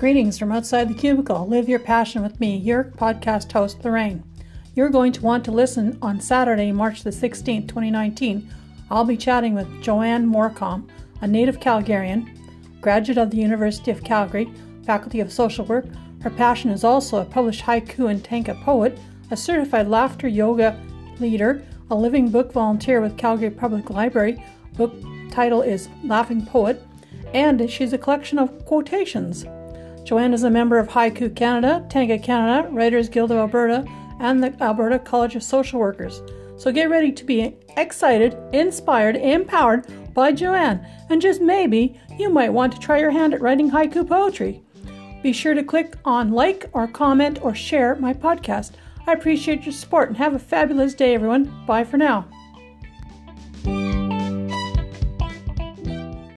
Greetings from outside the cubicle. Live your passion with me, your podcast host, Lorraine. You're going to want to listen on Saturday, March the 16th, 2019. I'll be chatting with Joanne Morcom, a native Calgarian, graduate of the University of Calgary, Faculty of Social Work. Her passion is also a published haiku and tanka poet, a certified laughter yoga leader, a living book volunteer with Calgary Public Library. Book title is Laughing Poet, and she's a collection of quotations. Joanne is a member of Haiku Canada, Tanka Canada, Writers Guild of Alberta, and the Alberta College of Social Workers. So get ready to be excited, inspired, empowered by Joanne, and just maybe you might want to try your hand at writing haiku poetry. Be sure to click on like or comment or share my podcast. I appreciate your support and have a fabulous day, everyone. Bye for now.